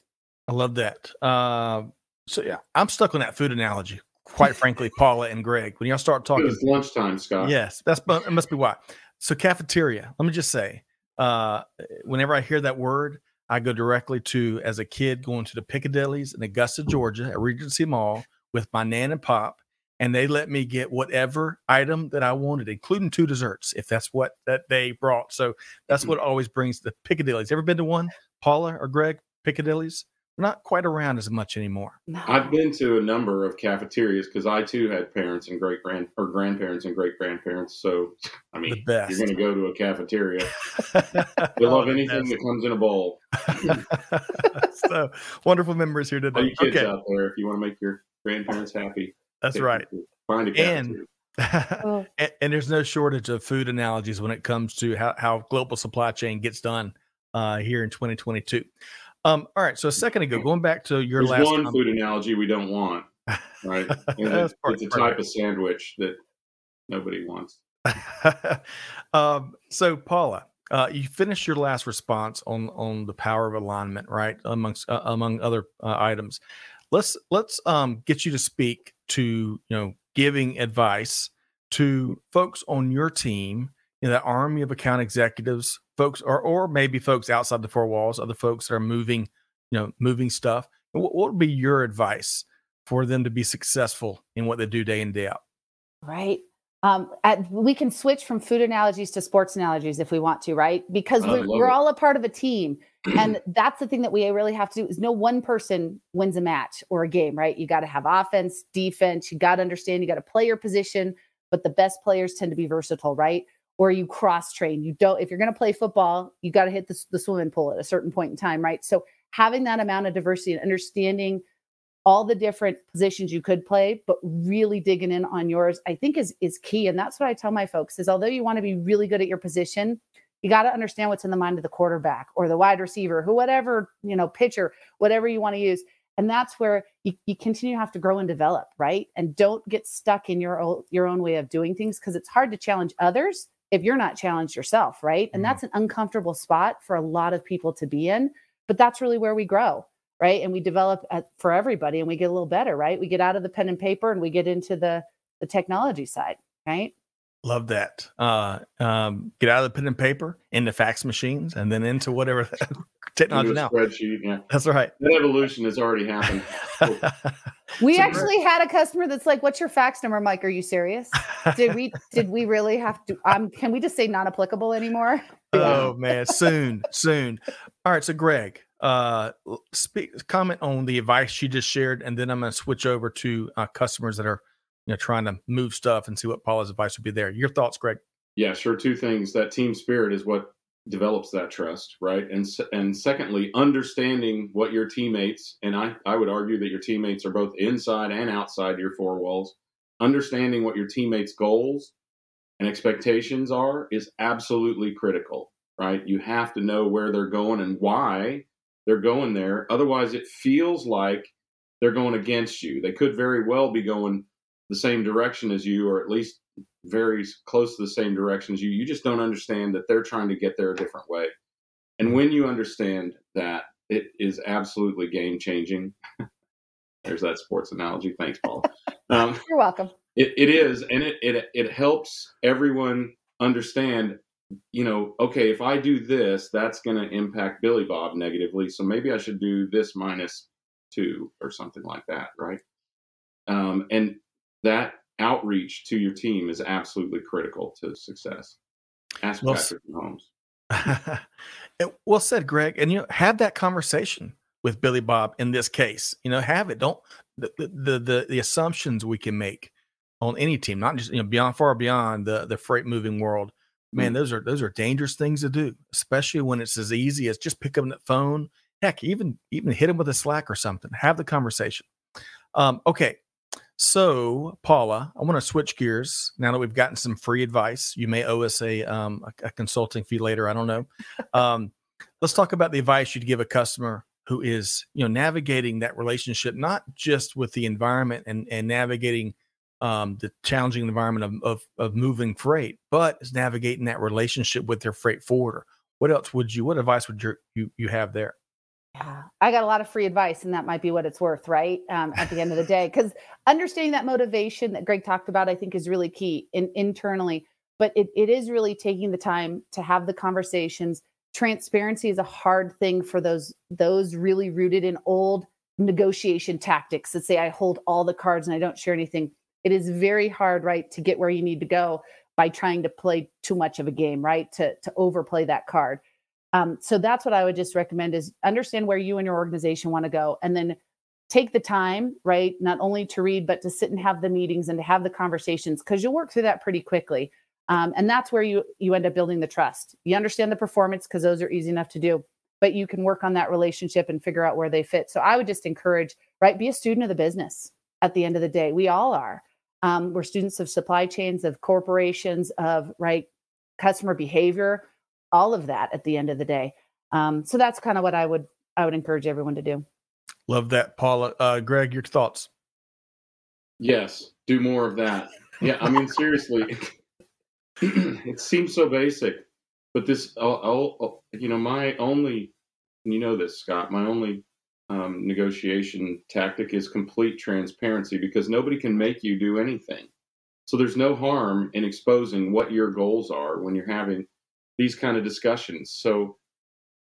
I love that. Uh, so yeah, I'm stuck on that food analogy. Quite frankly, [LAUGHS] Paula and Greg, when y'all start talking, it's lunchtime, Scott. Yes, that's it. Must be why. So cafeteria. Let me just say, uh, whenever I hear that word, I go directly to as a kid going to the Piccadillys in Augusta, Georgia, at Regency Mall with my nan and pop, and they let me get whatever item that I wanted, including two desserts, if that's what that they brought. So that's what always brings the Piccadillys. Ever been to one, Paula or Greg? Piccadillys? They're not quite around as much anymore. No. I've been to a number of cafeterias because I too had parents and great grand or grandparents and great grandparents. So I mean, you're going to go to a cafeteria. [LAUGHS] they love oh, anything that comes in a bowl. [LAUGHS] so wonderful members here today. All you kids okay. out there, if you want to make your grandparents happy, that's right. Find a cafeteria. [LAUGHS] And, and, and, there's no shortage of food analogies when it comes to how, how global supply chain gets done uh, here in 2022. Um, all right. So a second ago, going back to your There's last one comment. food analogy we don't want, right? [LAUGHS] it's, it's a type of sandwich that nobody wants. [LAUGHS] um, so Paula, uh, you finished your last response on on the power of alignment, right? Amongst uh, among other uh, items, let's let's um, get you to speak to you know giving advice to folks on your team in that army of account executives, folks, or or maybe folks outside the four walls, other folks that are moving, you know, moving stuff. What, what would be your advice for them to be successful in what they do day in day out? Right. Um, at, we can switch from food analogies to sports analogies if we want to, right? Because we're, we're all a part of a team. [CLEARS THROAT] and that's the thing that we really have to do is no one person wins a match or a game, right? You got to have offense, defense, you got to understand, you got to play your position, but the best players tend to be versatile, right? Or you cross train. You don't, if you're going to play football, you got to hit the, the swimming pool at a certain point in time, right? So having that amount of diversity and understanding all the different positions you could play, but really digging in on yours, I think is is key. And that's what I tell my folks is although you want to be really good at your position, you got to understand what's in the mind of the quarterback or the wide receiver, who whatever, you know, pitcher, whatever you want to use. And that's where you, you continue to have to grow and develop, right? And don't get stuck in your own, your own way of doing things because it's hard to challenge others if you're not challenged yourself, right? And mm-hmm. that's an uncomfortable spot for a lot of people to be in, but that's really where we grow, right? And we develop at, for everybody and we get a little better, right? We get out of the pen and paper and we get into the the technology side, right? Love that. Uh, um, get out of the pen and paper into fax machines and then into whatever [LAUGHS] technology now. Spreadsheet, yeah. That's right. That evolution has already happened. [LAUGHS] we so actually great. had a customer that's like, "What's your fax number, Mike? Are you serious? Did we [LAUGHS] did we really have to? Um, can we just say not applicable anymore?" oh man, soon, soon. All right, so Greg, uh, speak comment on the advice you just shared, and then I'm going to switch over to uh, customers that are know trying to move stuff and see what Paula's advice would be there. Your thoughts, Greg? Yeah, sure. Two things. That team spirit is what develops that trust, right? And and secondly, understanding what your teammates and I I would argue that your teammates are both inside and outside your four walls. Understanding what your teammates' goals and expectations are is absolutely critical, right? You have to know where they're going and why they're going there. Otherwise, it feels like they're going against you. They could very well be going the same direction as you, or at least very close to the same direction as you. You just don't understand that they're trying to get there a different way. And when you understand that, it is absolutely game changing. [LAUGHS] There's that sports analogy. Thanks, Paul. [LAUGHS] Um, You're welcome. It, it is, and it, it it helps everyone understand you know, okay, if I do this, that's going to impact Billy Bob negatively. So maybe I should do this minus two or something like that, right? Um, and that outreach to your team is absolutely critical to success. Ask well, Patrick Holmes. [LAUGHS] well said, Greg. And you know, have that conversation with Billy Bob in this case. You know, have it. Don't the the the, the assumptions we can make on any team, not just you know beyond far beyond the the freight moving world. Man, mm. those are those are dangerous things to do, especially when it's as easy as just pick up that phone. Heck, even even hit him with a Slack or something. Have the conversation. Um, okay, so, Paula, I want to switch gears now that we've gotten some free advice. You may owe us a um, a, a consulting fee later. I don't know. [LAUGHS] Um, let's talk about the advice you'd give a customer who is, you know, navigating that relationship, not just with the environment and and navigating um, the challenging environment of, of of moving freight, but is navigating that relationship with their freight forwarder. What else would you? What advice would you you, you have there? Yeah, I got a lot of free advice, and that might be what it's worth, right? Um, at the end of the day, because understanding that motivation that Greg talked about, I think, is really key in, internally. But it, it is really taking the time to have the conversations. Transparency is a hard thing for those those really rooted in old negotiation tactics that say I hold all the cards and I don't share anything. It is very hard, right, to get where you need to go by trying to play too much of a game, right? To to overplay that card. Um, so that's what I would just recommend is understand where you and your organization want to go and then take the time, right? Not only to read, but to sit and have the meetings and to have the conversations because you'll work through that pretty quickly. Um, and that's where you you end up building the trust. You understand the performance because those are easy enough to do, but you can work on that relationship and figure out where they fit. So I would just encourage, right? Be a student of the business at the end of the day. We all are. Um, we're students of supply chains, of corporations, of right customer behavior all of that at the end of the day. Um, so that's kind of what I would I would encourage everyone to do. Love that, Paula. Uh, Greg, your thoughts? Yes, do more of that. Yeah, I mean seriously, [CLEARS THROAT] it seems so basic, but this, I'll, I'll, you know, my only, you know this, Scott, my only um, negotiation tactic is complete transparency because nobody can make you do anything. So there's no harm in exposing what your goals are when you're having these kind of discussions. So,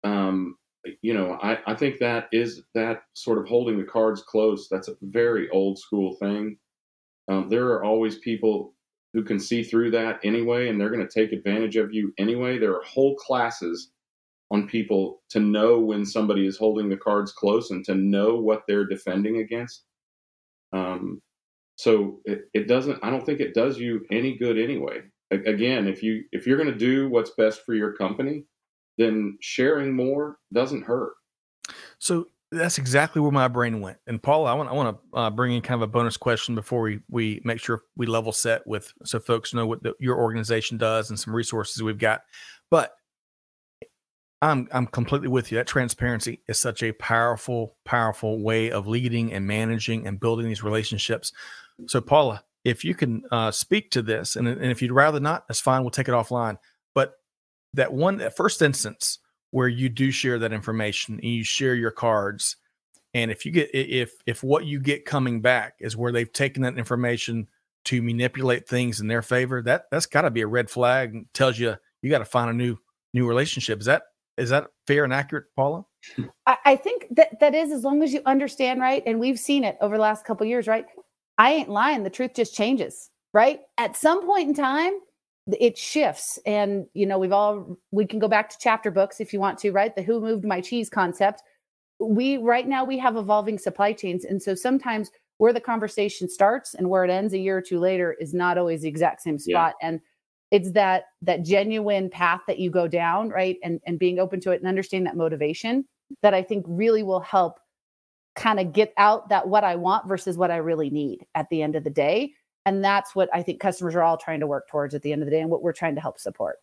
um, you know, I, I think that is that sort of holding the cards close. That's a very old school thing. Um, there are always people who can see through that anyway, and they're going to take advantage of you anyway. There are whole classes on people to know when somebody is holding the cards close and to know what they're defending against. Um, so it, it doesn't. I don't think it does you any good anyway again, if you if you're going to do what's best for your company, then sharing more doesn't hurt. So that's exactly where my brain went. And Paul, I want I want to uh, bring in kind of a bonus question before we we make sure we level set with so folks know what the, your organization does and some resources we've got. But I'm I'm completely with you. That transparency is such a powerful powerful way of leading and managing and building these relationships. So Paula, if you can uh, speak to this, and, and if you'd rather not, that's fine. We'll take it offline. But that one, that first instance where you do share that information and you share your cards, and if you get if if what you get coming back is where they've taken that information to manipulate things in their favor, that that's got to be a red flag and tells you you got to find a new new relationship. Is that is that fair and accurate, Paula? I, I think that that is as long as you understand, right? And we've seen it over the last couple years, right? I ain't lying. The truth just changes, right? At some point in time, it shifts. And, you know, we've all, we can go back to chapter books if you want to, right? The who moved my cheese concept. We, right now, we have evolving supply chains. And so sometimes where the conversation starts and where it ends a year or two later is not always the exact same spot. Yeah. And it's that, that genuine path that you go down, right? And, and being open to it and understanding that motivation that I think really will help kind of get out that what I want versus what I really need at the end of the day. And that's what I think customers are all trying to work towards at the end of the day and what we're trying to help support.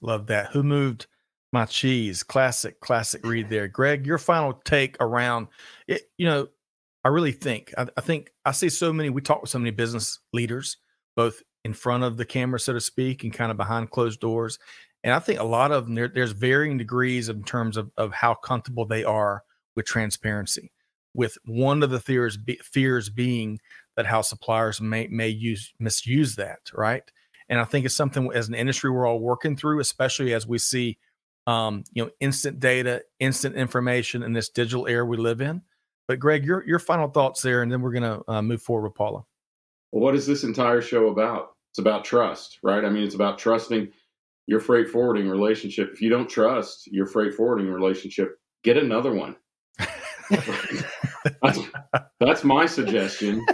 Love that. Who moved my cheese? Classic, classic read there. Greg, your final take around it. You know, I really think, I, I think I see so many, we talk with so many business leaders, both in front of the camera, so to speak, and kind of behind closed doors. And I think a lot of them, there, there's varying degrees in terms of, of how comfortable they are with transparency with one of the fears be, fears being that how suppliers may may use misuse that right and I think it's something as an industry we're all working through, especially as we see, um, you know, instant data, instant information in this digital era we live in. But Greg, your your final thoughts there, and then we're going to uh, move forward with Paula. Well, what is this entire show about? It's about trust, right? I mean, it's about trusting your freight forwarding relationship. If you don't trust your freight forwarding relationship, get another one. [LAUGHS] that's, that's my suggestion.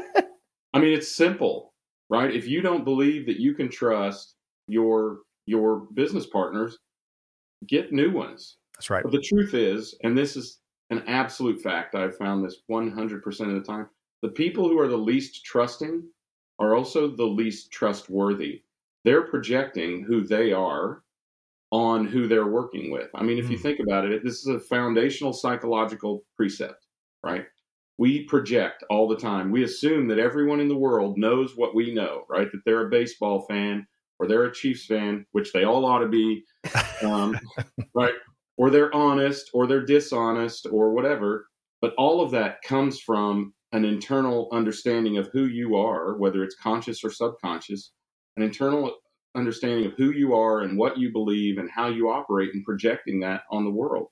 I mean, it's simple, right? If you don't believe that you can trust your your business partners, get new ones. That's right. But the truth is, and this is an absolute fact, I've found this 100% of the time, the people who are the least trusting are also the least trustworthy. They're projecting who they are on who they're working with. I mean, if mm. you hmm. think about it, this is a foundational psychological precept, right? We project all the time. We assume that everyone in the world knows what we know, right? That they're a baseball fan or they're a Chiefs fan, which they all ought to be, [LAUGHS] um, right? Or they're honest or they're dishonest or whatever. But all of that comes from an internal understanding of who you are, whether it's conscious or subconscious, an internal understanding of who you are and what you believe and how you operate and projecting that on the world.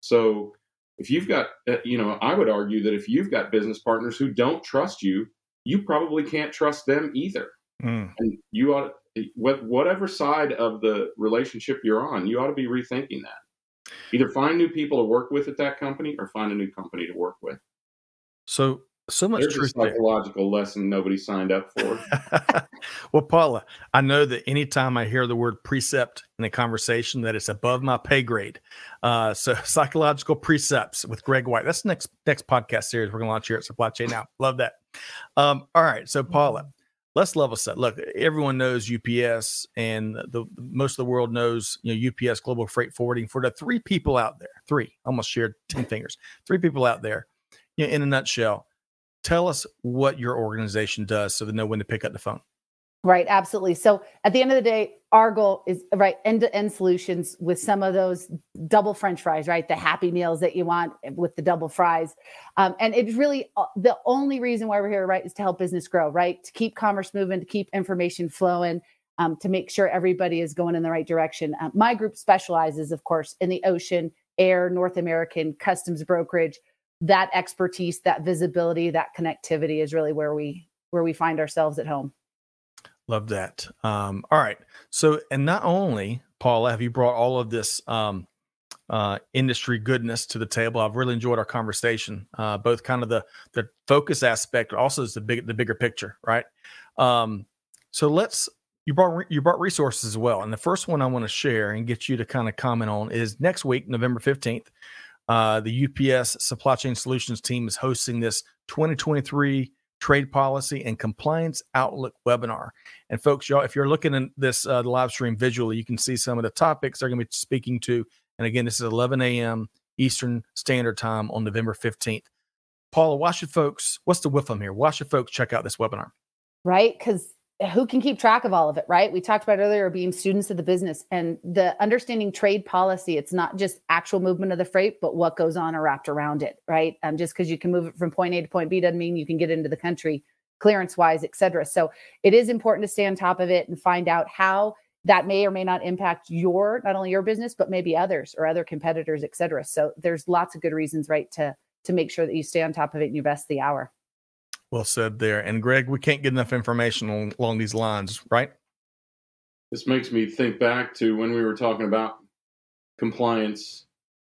So if you've got, uh, you know, I would argue that if you've got business partners who don't trust you, you probably can't trust them either. Mm. And you ought, whatever side of the relationship you're on, you ought to be rethinking that. Either find new people to work with at that company or find a new company to work with. So so much There's truth. A psychological there. lesson nobody signed up for. [LAUGHS] well, Paula, I know that anytime I hear the word precept in a conversation, that it's above my pay grade. Uh, so, [LAUGHS] psychological precepts with Greg White. That's the next next podcast series we're going to launch here at Supply Chain Now. Love that. Um, all right, so Paula, let's level set. Look, everyone knows UPS, and the, the most of the world knows you know UPS Global Freight Forwarding. For the three people out there, three almost shared ten fingers, three people out there. You know, in a nutshell tell us what your organization does so they know when to pick up the phone. Right, absolutely. So at the end of the day, our goal is right end to end solutions with some of those double French fries, right? The happy meals that you want with the double fries. Um, and it's really uh, the only reason why we're here, right, is to help business grow, right? To keep commerce moving, to keep information flowing, um, to make sure everybody is going in the right direction. Uh, my group specializes, of course, in the ocean, air, North American, customs brokerage that expertise that visibility that connectivity is really where we where we find ourselves at home love that. Um, all right. So and not only paula have you brought all of this um, uh, industry goodness to the table i've really enjoyed our conversation uh, both kind of the the focus aspect also is the big the bigger picture right? Um, so let's you brought you brought resources as well and the first one i want to share and get you to kind of comment on is next week november 15th uh, the UPS Supply Chain Solutions team is hosting this 2023 Trade Policy and Compliance Outlook webinar. And folks, y'all, if you're looking at this uh, live stream visually, you can see some of the topics they're going to be speaking to. And again, this is 11 a.m. Eastern Standard Time on November 15th. Paula, why should folks? What's the whiff here? Why should folks check out this webinar? Right, because who can keep track of all of it, right? We talked about earlier being students of the business and the understanding trade policy. It's not just actual movement of the freight, but what goes on or wrapped around it, right? Um, just because you can move it from point A to point B doesn't mean you can get into the country clearance wise, et cetera. So it is important to stay on top of it and find out how that may or may not impact your not only your business but maybe others or other competitors, et cetera. So there's lots of good reasons, right, to to make sure that you stay on top of it and you invest the hour. Well said there. And Greg, we can't get enough information along these lines, right? This makes me think back to when we were talking about compliance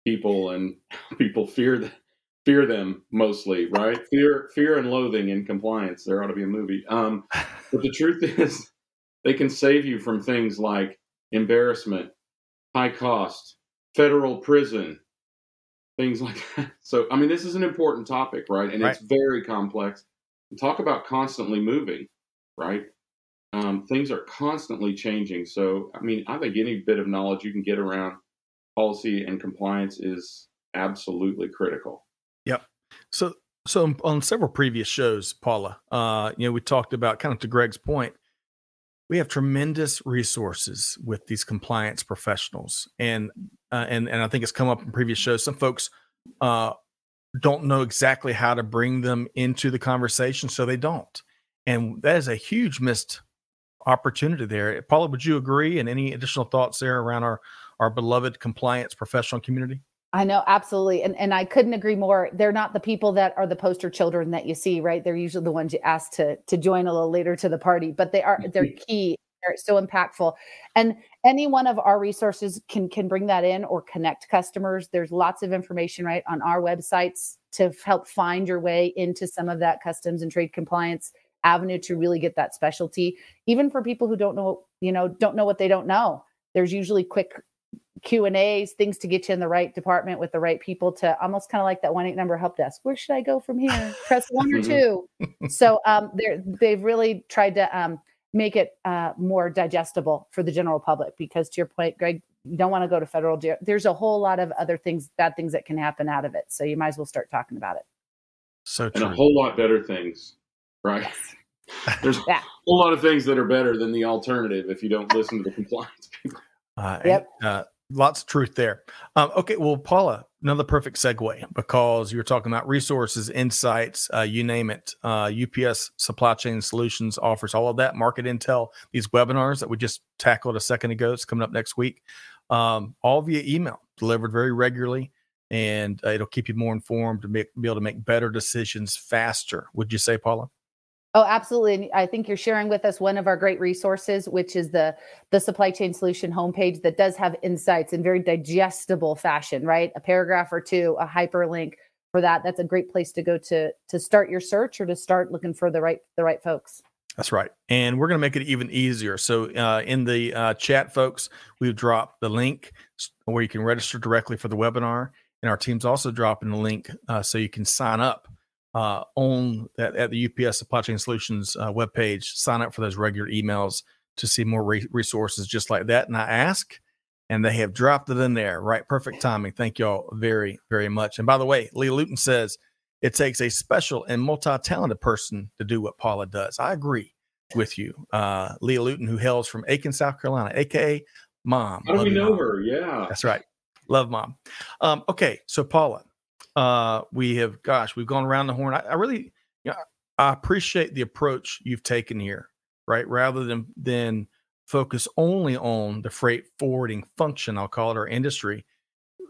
people and people fear fear them mostly, right? Fear fear and loathing in compliance. There ought to be a movie. Um, but the truth [LAUGHS] is they can save you from things like embarrassment, high cost, federal prison, things like that. So I mean this is an important topic, right? And right. it's very complex talk about constantly moving, right? Um, things are constantly changing. So, I mean, I think any bit of knowledge you can get around policy and compliance is absolutely critical. Yep. So, so on several previous shows, Paula, uh, you know, we talked about kind of to Greg's point, we have tremendous resources with these compliance professionals, and uh, and and I think it's come up in previous shows. Some folks uh, don't know exactly how to bring them into the conversation, so they don't. And that is a huge missed opportunity there. Paula, would you agree? And any additional thoughts there around our our beloved compliance professional community? I know absolutely, and and I couldn't agree more. They're not the people that are the poster children that you see, right? They're usually the ones you ask to to join a little later to the party, but they are they're mm-hmm. key. They're so impactful, and any one of our resources can can bring that in or connect customers. There's lots of information right on our websites to help find your way into some of that customs and trade compliance avenue to really get that specialty. Even for people who don't know, you know, don't know what they don't know. There's usually quick Q and A's, things to get you in the right department with the right people to almost kind of like that one eight number help desk. Where should I go from here? Press one or mm-hmm. two. so um, they're they've really tried to um, make it uh, more digestible for the general public because to your point, Greg, you don't want to go to federal jail. There's a whole lot of other things, bad things that can happen out of it. So you might as well start talking about it. So true. and a whole lot better things, right? [LAUGHS] There's yeah. a whole lot of things that are better than the alternative if you don't listen to the compliance people. Uh, yep. And, uh, lots of truth there. Um, okay, well, Paula, another perfect segue because you're talking about resources, insights, uh, you name it. Uh, UPS Supply Chain Solutions offers all of that, market intel, these webinars that we just tackled a second ago. It's coming up next week, um, all via email, delivered very regularly. And uh, it'll keep you more informed to make, be able to make better decisions faster. Would you say, Paula? Oh, absolutely. And I think you're sharing with us one of our great resources, which is the the supply chain solution homepage that does have insights in very digestible fashion, right? A paragraph or two, a hyperlink for that. That's a great place to go to to start your search or to start looking for the right the right folks. That's right. And we're going to make it even easier. So, uh, in the uh, chat, folks, we've dropped the link where you can register directly for the webinar. And our team's also dropping the link uh, so you can sign up uh, on at, at, the UPS Supply Chain Solutions uh, webpage. Sign up for those regular emails to see more re- resources just like that. And I ask, and they have dropped it in there. Right, perfect timing. Thank y'all very, very much. And by the way, Lee Luton says it takes a special and multi-talented person to do what Paula does. I agree with you, uh, Leah Luton, who hails from Aiken, South Carolina, aka Mom. How do we know mom. her? Yeah, that's right. Love Mom. Um, okay, so Paula, uh, we have, gosh, we've gone around the horn. I, I really, you know, I appreciate the approach you've taken here, right? Rather than than focus only on the freight forwarding function, I'll call it, our industry,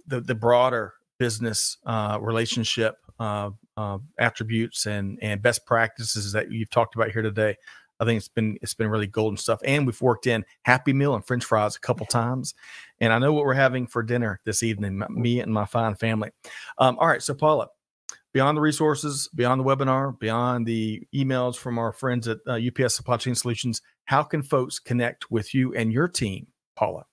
the the broader business uh, relationship uh, uh, attributes and and best practices that you've talked about here today. I think it's been it's been really golden stuff. And we've worked in Happy Meal and French fries a couple times. And I know what we're having for dinner this evening, me and my fine family. Um, all right, so Paula, beyond the resources, beyond the webinar, beyond the emails from our friends at uh, UPS Supply Chain Solutions, how can folks connect with you and your team, Paula?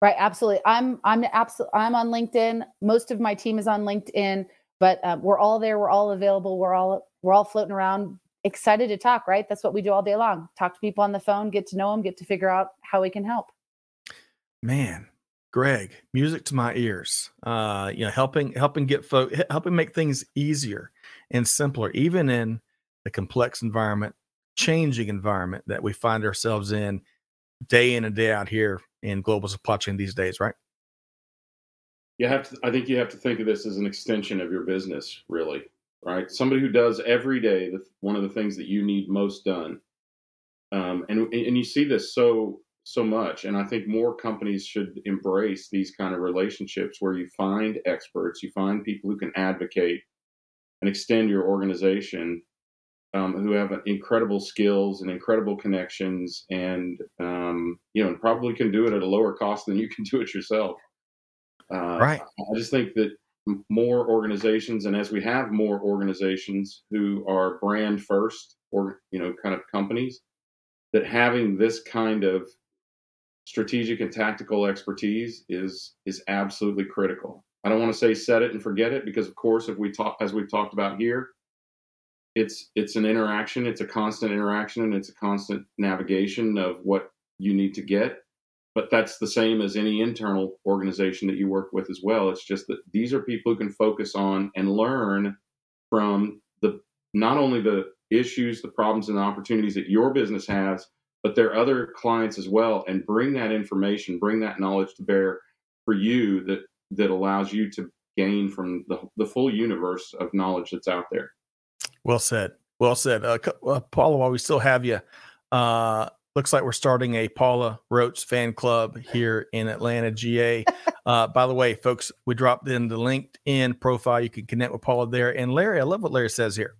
Right, absolutely. I'm I'm absolutely I'm on LinkedIn. Most of my team is on LinkedIn, but uh, we're all there. We're all available. We're all we're all floating around excited to talk, right? That's what we do all day long. Talk to people on the phone, get to know them, get to figure out how we can help. Man, Greg, music to my ears. Uh, you know, helping helping get folk helping make things easier and simpler, even in the complex environment, changing environment that we find ourselves in day in and day out here in global supply chain these days, right? You have to I think you have to think of this as an extension of your business, really right? Somebody who does every day the, one of the things that you need most done. Um, and and you see this so so much, and I think more companies should embrace these kind of relationships where you find experts, you find people who can advocate and extend your organization, um, who have incredible skills and incredible connections, and um, you know, and probably can do it at a lower cost than you can do it yourself. Uh, right. I just think that more organizations and as we have more organizations who are brand first or you know kind of companies that having this kind of strategic and tactical expertise is is absolutely critical. I don't want to say set it and forget it because of course if we talk as we've talked about here it's it's an interaction it's a constant interaction and it's a constant navigation of what you need to get but that's the same as any internal organization that you work with as well. It's just that these are people who can focus on and learn from the not only the issues, the problems, and the opportunities that your business has, but their other clients as well, and bring that information, bring that knowledge to bear for you that that allows you to gain from the, the full universe of knowledge that's out there. Well said. Well said. Uh, uh, Paula, while we still have you, uh, looks like we're starting a Paula Roach fan club here in Atlanta, GA. [LAUGHS] Uh, by the way, folks, we dropped in the LinkedIn profile. You can connect with Paula there. And Larry, I love what Larry says here.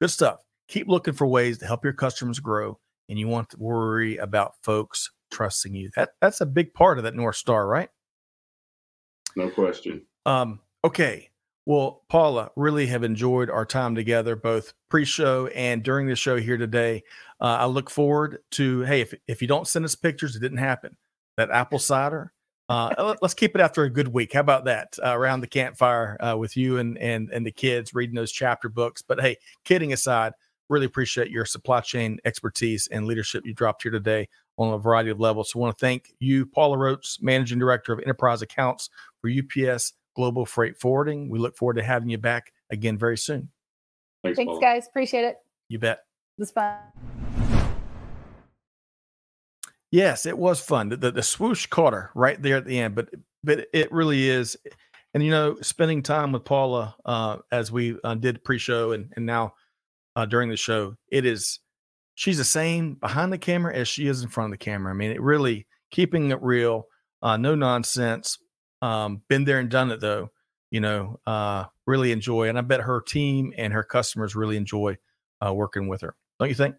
Good stuff. Keep looking for ways to help your customers grow, and you want to worry about folks trusting you. That that's a big part of that North Star, right? No question. Um, okay. Well, Paula, really have enjoyed our time together, both pre-show and during the show here today. Uh, I look forward to hey, if if you don't send us pictures, it didn't happen. That apple cider. Uh, let's keep it after a good week. How about that? Uh, around the campfire uh, with you and and and the kids reading those chapter books. But hey, kidding aside, really appreciate your supply chain expertise and leadership you dropped here today on a variety of levels. So I want to thank you, Paula Roach, Managing Director of Enterprise Accounts for UPS Global Freight Forwarding. We look forward to having you back again very soon. Thanks, Thanks guys. Appreciate it. You bet. It was fun. Yes, it was fun. The, the, the swoosh caught her right there at the end, but but it really is. And you know, spending time with Paula uh, as we uh, did pre-show and and now uh, during the show, it is she's the same behind the camera as she is in front of the camera. I mean, it really keeping it real, uh, no nonsense. Um, been there and done it though. You know, uh, really enjoy, and I bet her team and her customers really enjoy uh, working with her. Don't you think?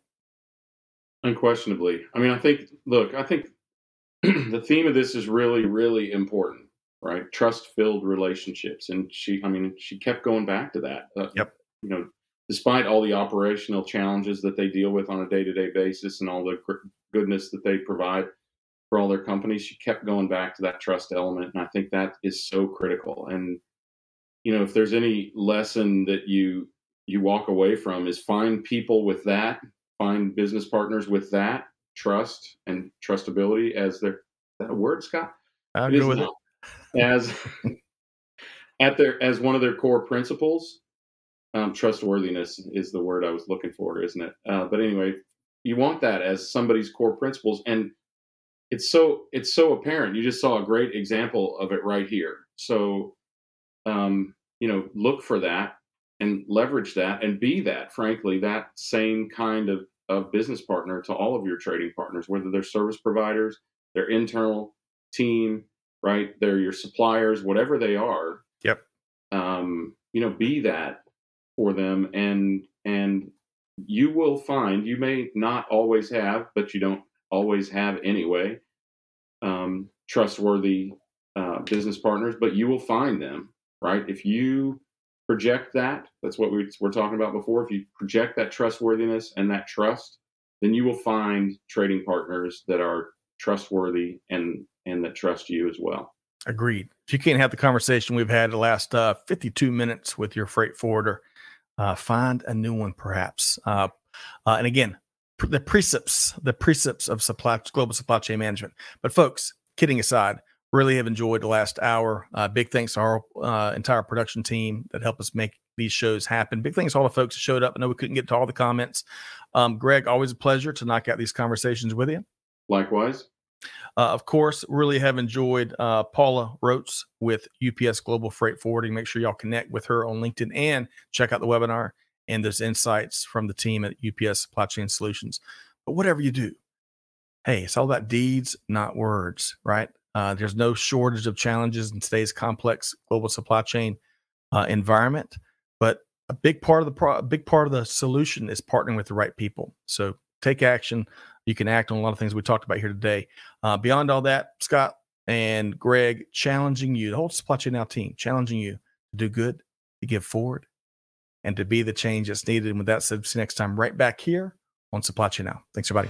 Unquestionably. I mean, I think, look, I think [CLEARS THROAT] the theme of this is really, really important, right? Trust filled relationships. And she, I mean, she kept going back to that. Uh, Yep. You know, despite all the operational challenges that they deal with on a day to day basis and all the goodness that they provide for all their companies, she kept going back to that trust element. And I think that is so critical. And, you know, if there's any lesson that you, you walk away from is find people with that find business partners with that trust and trustability as their that a word, Scott? I'll go with it. As [LAUGHS] at their as one of their core principles. Um, trustworthiness is the word I was looking for, isn't it? Uh, but anyway, you want that as somebody's core principles, and it's so it's so apparent. You just saw a great example of it right here. So, um, you know, look for that and leverage that and be that frankly that same kind of, of business partner to all of your trading partners whether they're service providers their internal team right? They're your suppliers whatever they are. Yep. um, you know be that for them and and you will find you may not always have but you don't always have anyway um, trustworthy uh, business partners but you will find them right? If you project that that's what we were talking about before if you project that trustworthiness and that trust then you will find trading partners that are trustworthy and and that trust you as well Agreed. If you can't have the conversation we've had the last uh, 52 minutes with your freight forwarder, uh, find a new one perhaps. Uh, uh, and again, the precepts, the precepts of supply global supply chain management. But folks, kidding aside, really have enjoyed the last hour. Uh, big thanks to our uh, entire production team that helped us make these shows happen. Big thanks to all the folks that showed up. I know we couldn't get to all the comments. Um, Greg, always a pleasure to knock out these conversations with you. likewise Uh, of course, really have enjoyed uh, Paula Roach with UPS Global Freight Forwarding. Make sure y'all connect with her on LinkedIn and check out the webinar and those insights from the team at UPS Supply Chain Solutions. But whatever you do, hey, it's all about deeds, not words, right? Uh, there's no shortage of challenges in today's complex global supply chain uh, environment, but a big part of the pro- big part of the solution is partnering with the right people. So take action. You can act on a lot of things we talked about here today. Uh, beyond all that, Scott and Greg challenging you, the whole supply chain now team, challenging you to do good, to give forward, and to be the change that's needed. And with that said, see you next time right back here on Supply Chain Now. Thanks, everybody.